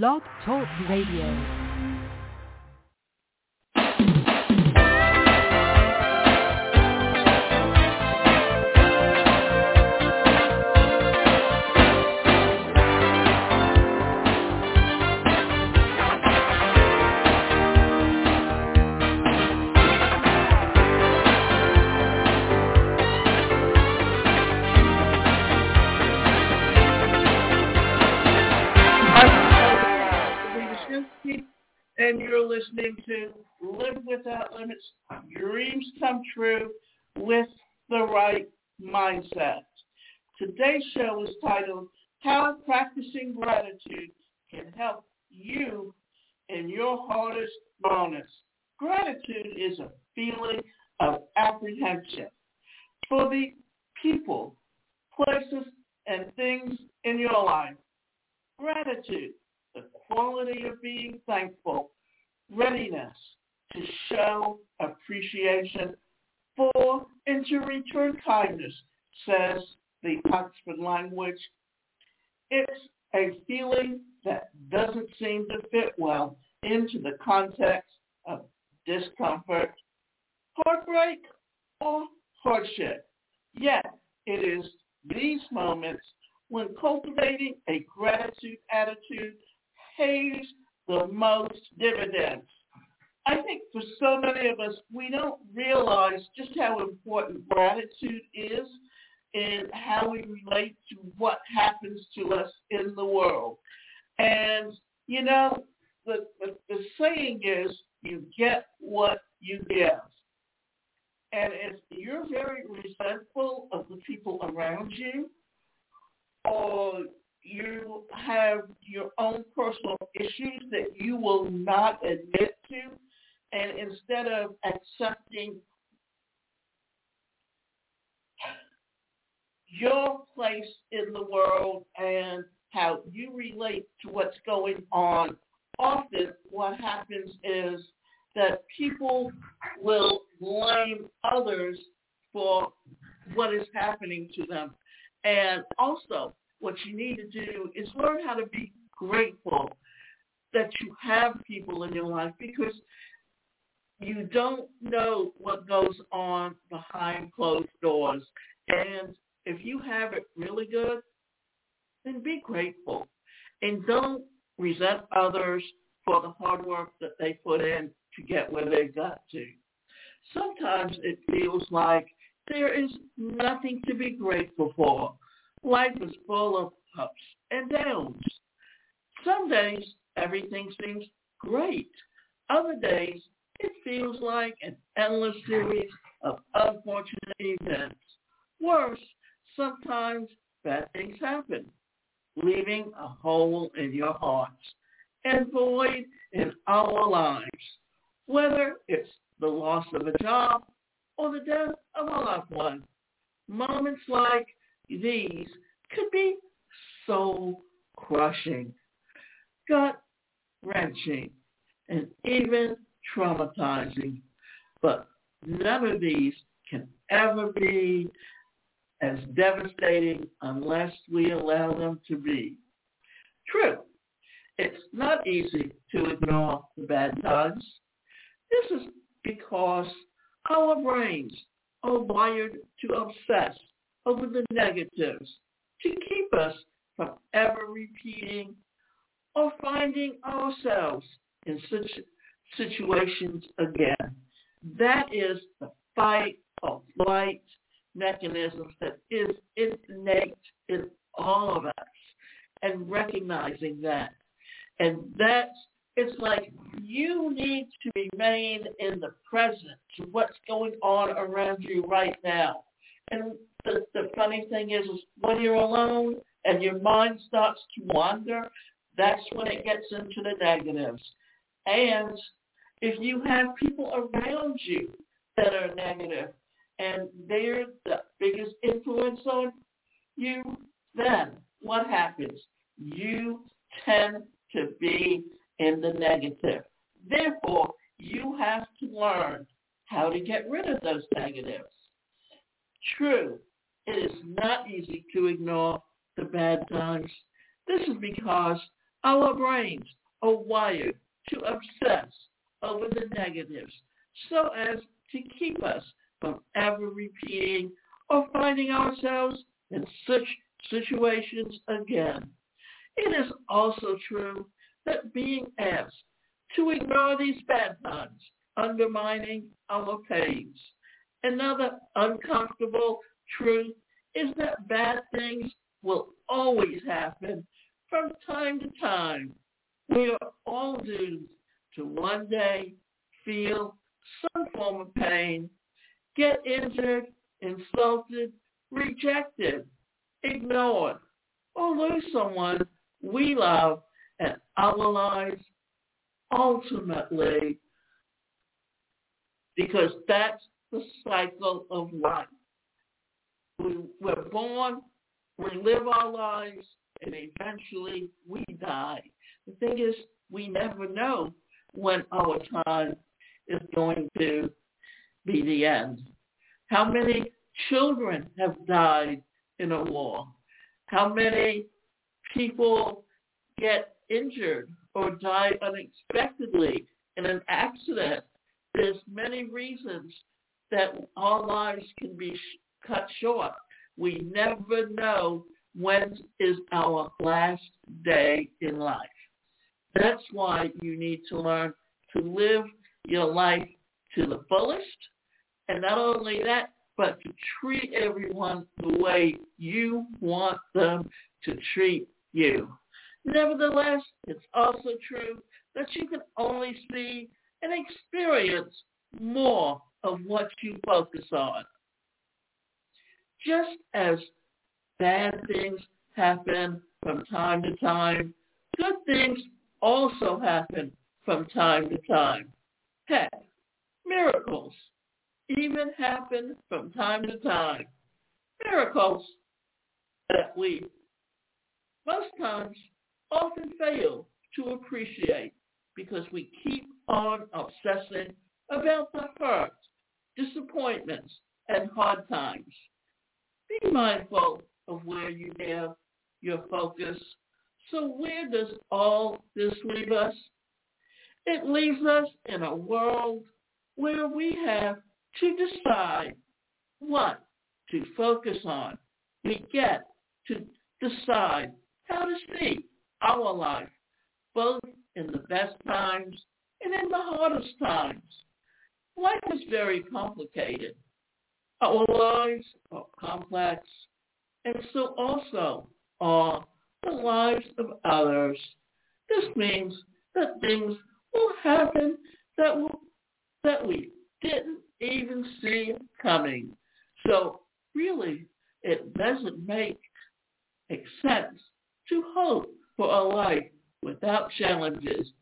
Blog Talk Radio. Listening to Live Without Limits, Dreams Come True with the Right Mindset. Today's show is titled How Practicing Gratitude Can Help You in Your Hardest Bonus. Gratitude is a feeling of apprehension for the people, places, and things in your life. Gratitude the quality of being thankful, readiness to show appreciation for and to return kindness, says the Oxford language. It's a feeling that doesn't seem to fit well into the context of discomfort, heartbreak, or hardship. Yet it is these moments when cultivating a gratitude attitude pays the most dividends. I think for so many of us, we don't realize just how important gratitude is in how we relate to what happens to us in the world. And, you know, the, the, the saying is, you get what you give. And if you're very resentful of the people around you, or you have your own personal issues that you will not admit to, and instead of accepting your place in the world and how you relate to what's going on, often what happens is that people will blame others for what is happening to them. And also, what you need to do is learn how to be grateful that you have people in your life because you don't know what goes on behind closed doors. And if you have it really good, then be grateful. And don't resent others for the hard work that they put in to get where they got to. Sometimes it feels like there is nothing to be grateful for. Life is full of ups and downs. Some days everything seems great. Other days it feels like an endless series of unfortunate events. Worse, sometimes bad things happen, leaving a hole in your hearts and void in our lives, whether it's the loss of a job or the death of a loved one. Moments like these could be soul crushing, gut wrenching, and even traumatizing. But none of these can ever be as devastating unless we allow them to be. True, it's not easy to ignore the bad times. This is because our brains are wired to obsess over the negatives to keep us from ever repeating or finding ourselves in such situations again. That is the fight or flight mechanisms that is innate in all of us and recognizing that. And that's, it's like you need to remain in the present to what's going on around you right now. And the, the funny thing is, is when you're alone and your mind starts to wander, that's when it gets into the negatives. And if you have people around you that are negative and they're the biggest influence on you, then what happens? You tend to be in the negative. Therefore, you have to learn how to get rid of those negatives. True, it is not easy to ignore the bad times. This is because Our brains are wired to obsess over the negatives so as to keep us from ever repeating or finding ourselves in such situations again. It is also true that being asked to ignore these bad times, undermining our pains. Another uncomfortable truth is that bad things will always happen from time to time. We are all doomed to one day feel some form of pain, get injured, insulted, rejected, ignored, or lose someone we love and our lives ultimately because that's the cycle of life. We, we're born, we live our lives, and eventually we die. The thing is, we never know when our time is going to be the end. How many children have died in a war? How many people get injured or die unexpectedly in an accident? There's many reasons that our lives can be cut short. We never know when is our last day in life. That's why you need to learn to live your life to the fullest. And not only that, but to treat everyone the way you want them to treat you. Nevertheless, it's also true that you can only see and experience more of what you focus on. Just as bad things happen from time to time, good things also happen from time to time. Heck, miracles even happen from time to time. Miracles that we most times often fail to appreciate because we keep on obsessing about the hurt, disappointments, and hard times. Be mindful of where you have your focus. So where does all this leave us? It leaves us in a world where we have to decide what to focus on. We get to decide how to see our life, both in the best times and in the hardest times. Life is very complicated. Our lives are complex, and so also are the lives of others. This means that things will happen that will, that we didn't even see coming. So really, it doesn't make sense to hope for a life without challenges.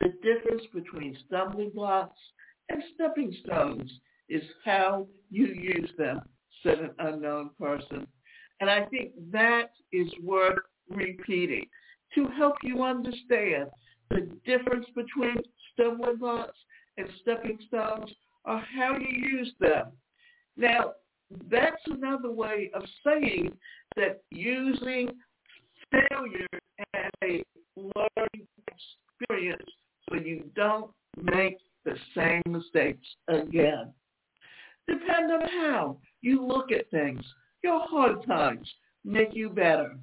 The difference between stumbling blocks and stepping stones is how you use them, said an unknown person. And I think that is worth repeating to help you understand the difference between stumbling blocks and stepping stones are how you use them. Now, that's another way of saying that using failure as a learning experience so you don't make the same mistakes again. Depend on how you look at things. Your hard times make you better.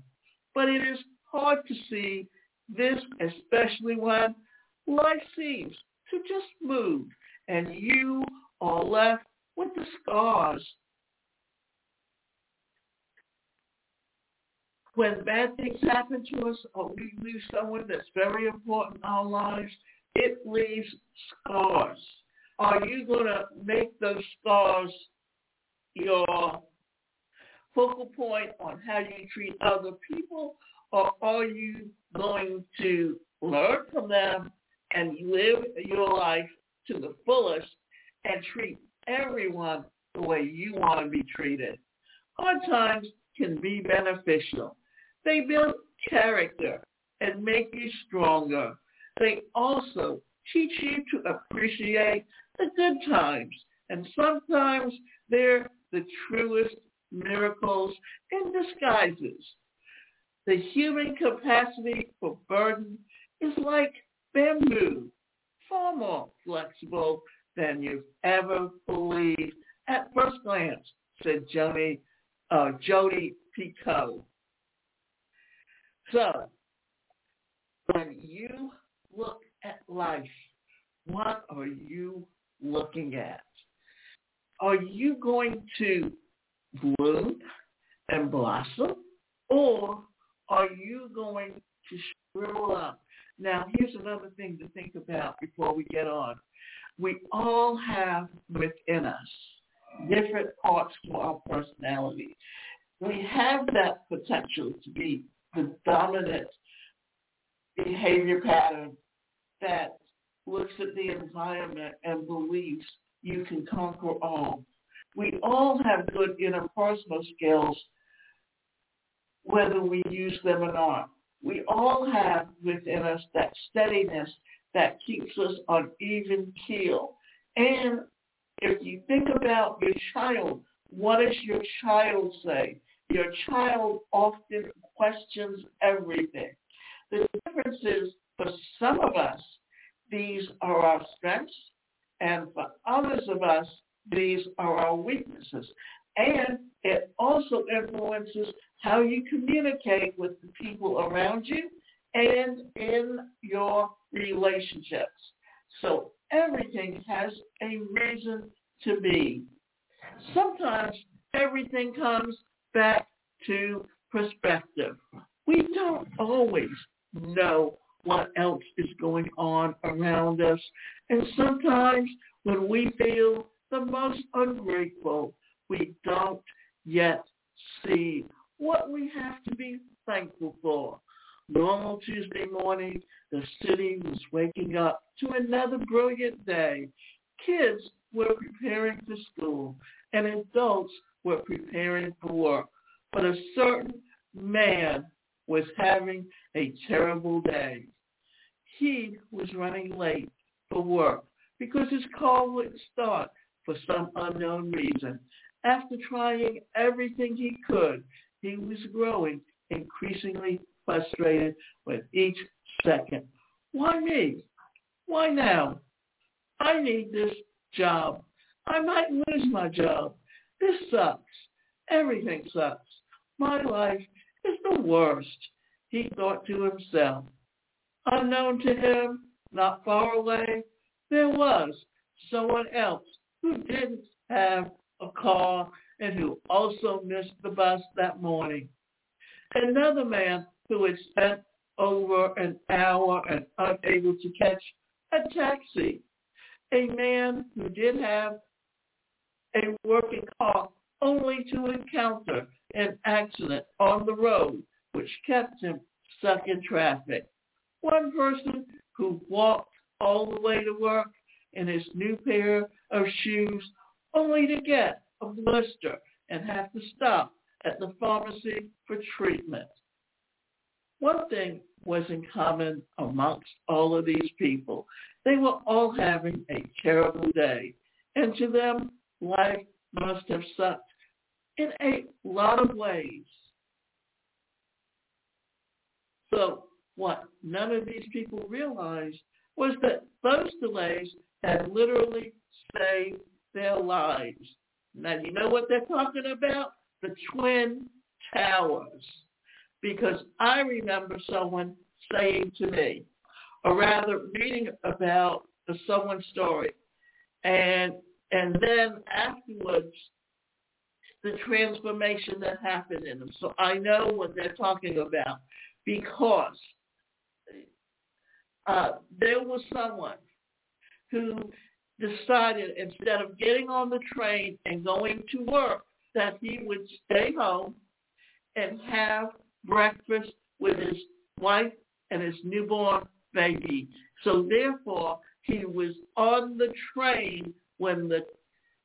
But it is hard to see this, especially when life seems to just move and you are left with the scars. When bad things happen to us or we lose someone that's very important in our lives, it leaves scars. Are you going to make those scars your focal point on how you treat other people, or are you going to learn from them and live your life to the fullest and treat everyone the way you want to be treated? Hard times can be beneficial. They build character and make you stronger. They also teach you to appreciate the good times. And sometimes they're the truest miracles in disguises. The human capacity for burden is like bamboo, far more flexible than you've ever believed at first glance, said Joni, uh, Jodi Picoult. So, when you look at life, what are you looking at? Are you going to bloom and blossom or are you going to shrivel up? Now, here's another thing to think about before we get on. We all have within us different parts to our personality. We have that potential to be the dominant behavior pattern that looks at the environment and believes you can conquer all. We all have good interpersonal skills, whether we use them or not. We all have within us that steadiness that keeps us on even keel. And if you think about your child, what does your child say? Your child often questions everything. The difference is for some of us, these are our strengths, and for others of us, these are our weaknesses. And it also influences how you communicate with the people around you and in your relationships. So everything has a reason to be. Sometimes everything comes back to perspective. We don't always know what else is going on around us. And sometimes when we feel the most ungrateful, we don't yet see what we have to be thankful for. Normal Tuesday morning, the city was waking up to another brilliant day. Kids were preparing for school and adults were preparing for work. But a certain man was having a terrible day. He was running late for work because his car wouldn't start for some unknown reason. After trying everything he could, he was growing increasingly frustrated with each second. Why me? Why now? I need this job. I might lose my job. This sucks. Everything sucks. My life is the worst, he thought to himself. Unknown to him, not far away, there was someone else who didn't have a car and who also missed the bus that morning. Another man who had spent over an hour and unable to catch a taxi. A man who did have a working car only to encounter an accident on the road which kept him stuck in traffic. One person who walked all the way to work in his new pair of shoes only to get a blister and have to stop at the pharmacy for treatment. One thing was in common amongst all of these people. They were all having a terrible day. And to them, life must have sucked in a lot of ways. So what none of these people realized was that those delays had literally saved their lives. Now, you know what they're talking about? The Twin Towers. Because I remember someone saying to me, or rather reading about someone's story, and and then afterwards, the transformation that happened in them. So I know what they're talking about because uh, there was someone who decided instead of getting on the train and going to work that he would stay home and have breakfast with his wife and his newborn baby. So therefore, he was on the train when the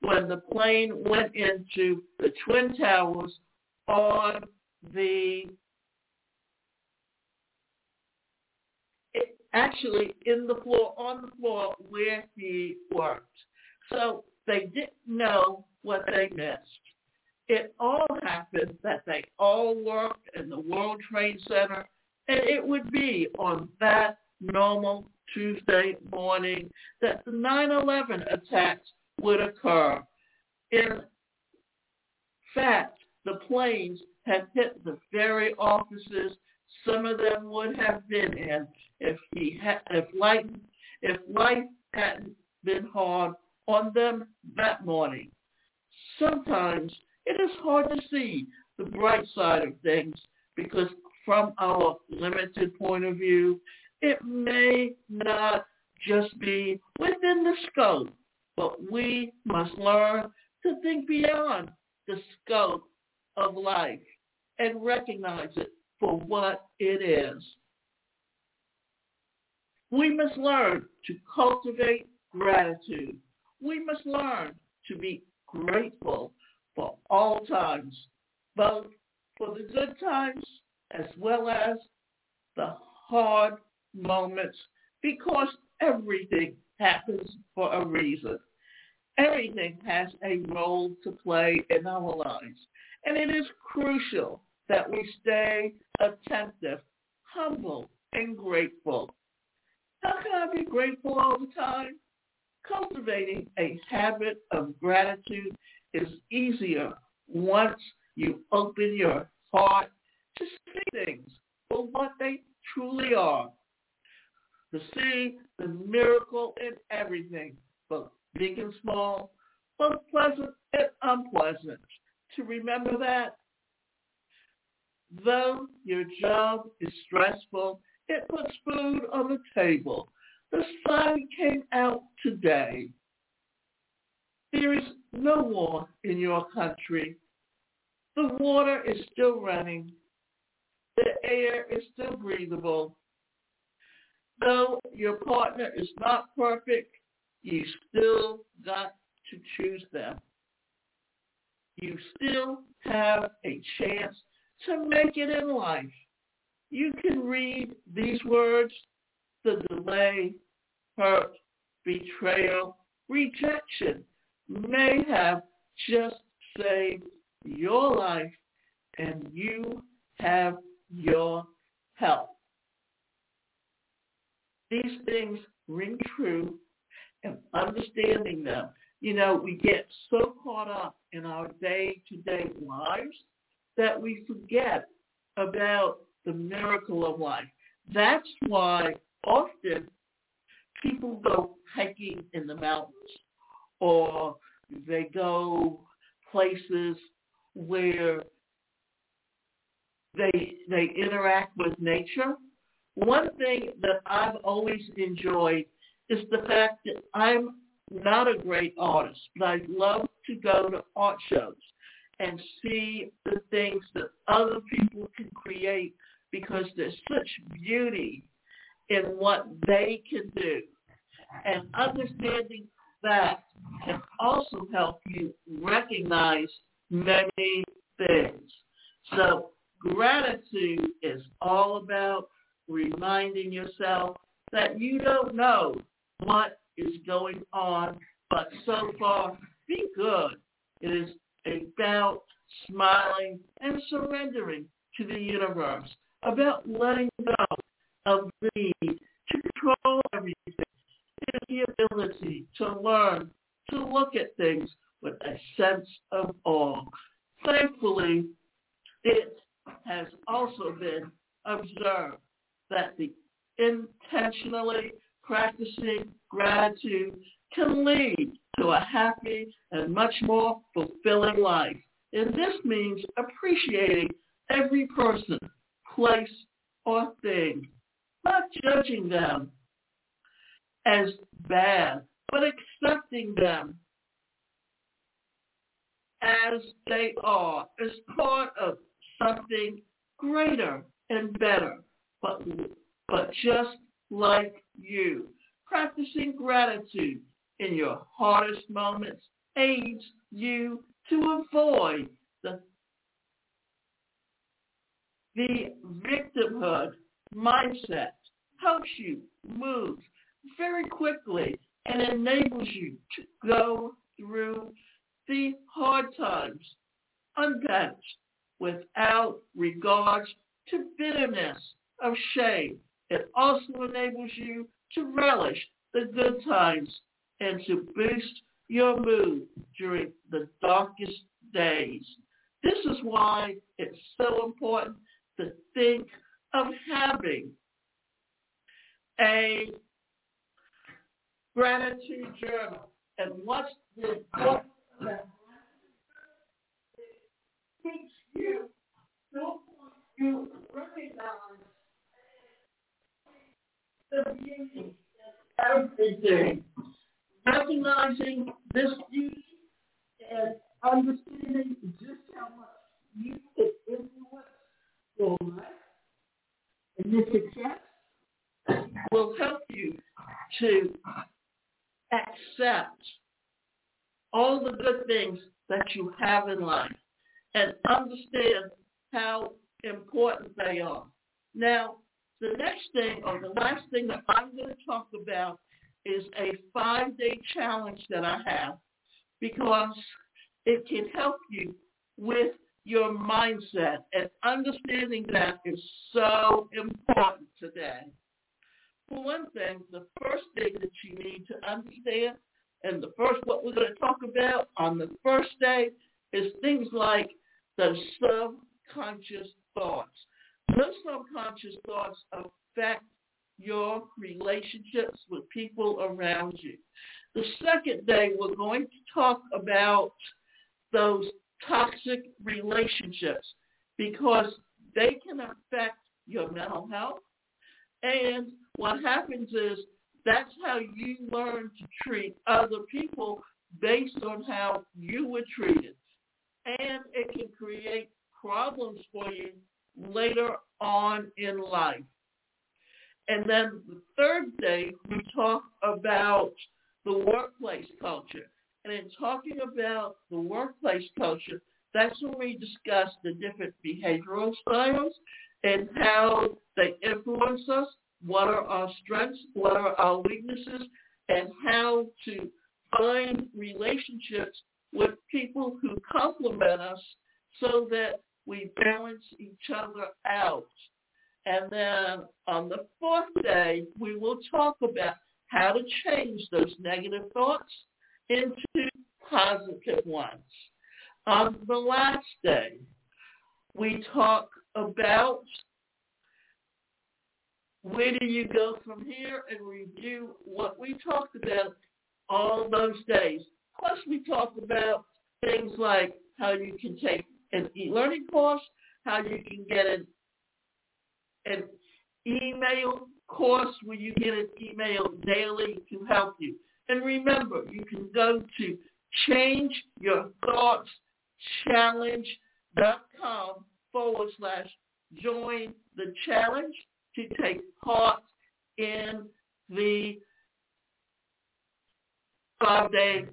when the plane went into the Twin Towers on the actually in the floor, on the floor where he worked. So they didn't know what they missed. it all happened that they all worked in the World Trade Center, and it would be on that normal Tuesday morning that the 9-11 attacks would occur. In fact, the planes had hit the very offices some of them would have been in if he had, if life, if life hadn't been hard on them that morning. Sometimes it is hard to see the bright side of things because from our limited point of view, it may not just be within the scope, but we must learn to think beyond the scope of life and recognize it for what it is. We must learn to cultivate gratitude. We must learn to be grateful for all times, both for the good times as well as the hard moments, because everything happens for a reason. Everything has a role to play in our lives. And it is crucial that we stay attentive, humble, and grateful. How can I be grateful all the time? Cultivating a habit of gratitude is easier once you open your heart to see things for what they truly are. To see the miracle in everything, both big and small, both pleasant and unpleasant. To remember that Though your job is stressful, it puts food on the table. The sun came out today. There is no war in your country. The water is still running. The air is still breathable. Though your partner is not perfect, you still got to choose them. You still have a chance to make it in life. You can read these words, the delay, hurt, betrayal, rejection may have just saved your life and you have your health. These things ring true and understanding them. You know, we get so caught up in our day-to-day lives that we forget about the miracle of life. That's why often people go hiking in the mountains or they go places where they they interact with nature. One thing that I've always enjoyed is the fact that I'm not a great artist, but I love to go to art shows and see the things that other people can create because there's such beauty in what they can do. And understanding that can also help you recognize many things. So gratitude is all about reminding yourself that you don't know what is going on, but so far, be good. It is about smiling and surrendering to the universe, about letting go of the need to control everything. Is the ability to learn to look at things with a sense of awe. Thankfully, it has also been observed that the intentionally practicing gratitude can lead to a happy and much more fulfilling life. And this means appreciating every person, place, or thing, not judging them as bad, but accepting them as they are, as part of something greater and better, but, but just like you. Practicing gratitude in your hardest moments aids you to avoid the, the victimhood mindset, helps you move very quickly and enables you to go through the hard times. unbent, without regard to bitterness of shame. It also enables you to relish the good times and to boost your mood during the darkest days. This is why it's so important to think of having a gratitude journal. And what's the book that teach you, you recognize the beauty of everything. Recognizing this beauty and understanding just how much you can influence your life and your success will help you to accept all the good things that you have in life and understand how important they are. Now, the next thing or the last thing that I'm going to talk about is a five-day challenge that I have because it can help you with your mindset and understanding that is so important today. For one thing, the first thing that you need to understand and the first what we're going to talk about on the first day is things like the subconscious thoughts. Those subconscious thoughts affect your relationships with people around you. The second day, we're going to talk about those toxic relationships because they can affect your mental health. And what happens is that's how you learn to treat other people based on how you were treated. And it can create problems for you later on in life. And then the third day, we talk about the workplace culture. And in talking about the workplace culture, that's when we discuss the different behavioral styles and how they influence us, what are our strengths, what are our weaknesses, and how to find relationships with people who complement us so that we balance each other out. And then on the fourth day, we will talk about how to change those negative thoughts into positive ones. On the last day, we talk about where do you go from here and review what we talked about all those days. Plus we talk about things like how you can take an e-learning course, how you can get an, an email course where you get an email daily to help you. And remember, you can go to changeyourthoughtschallenge.com forward slash join the challenge to take part in the five-day.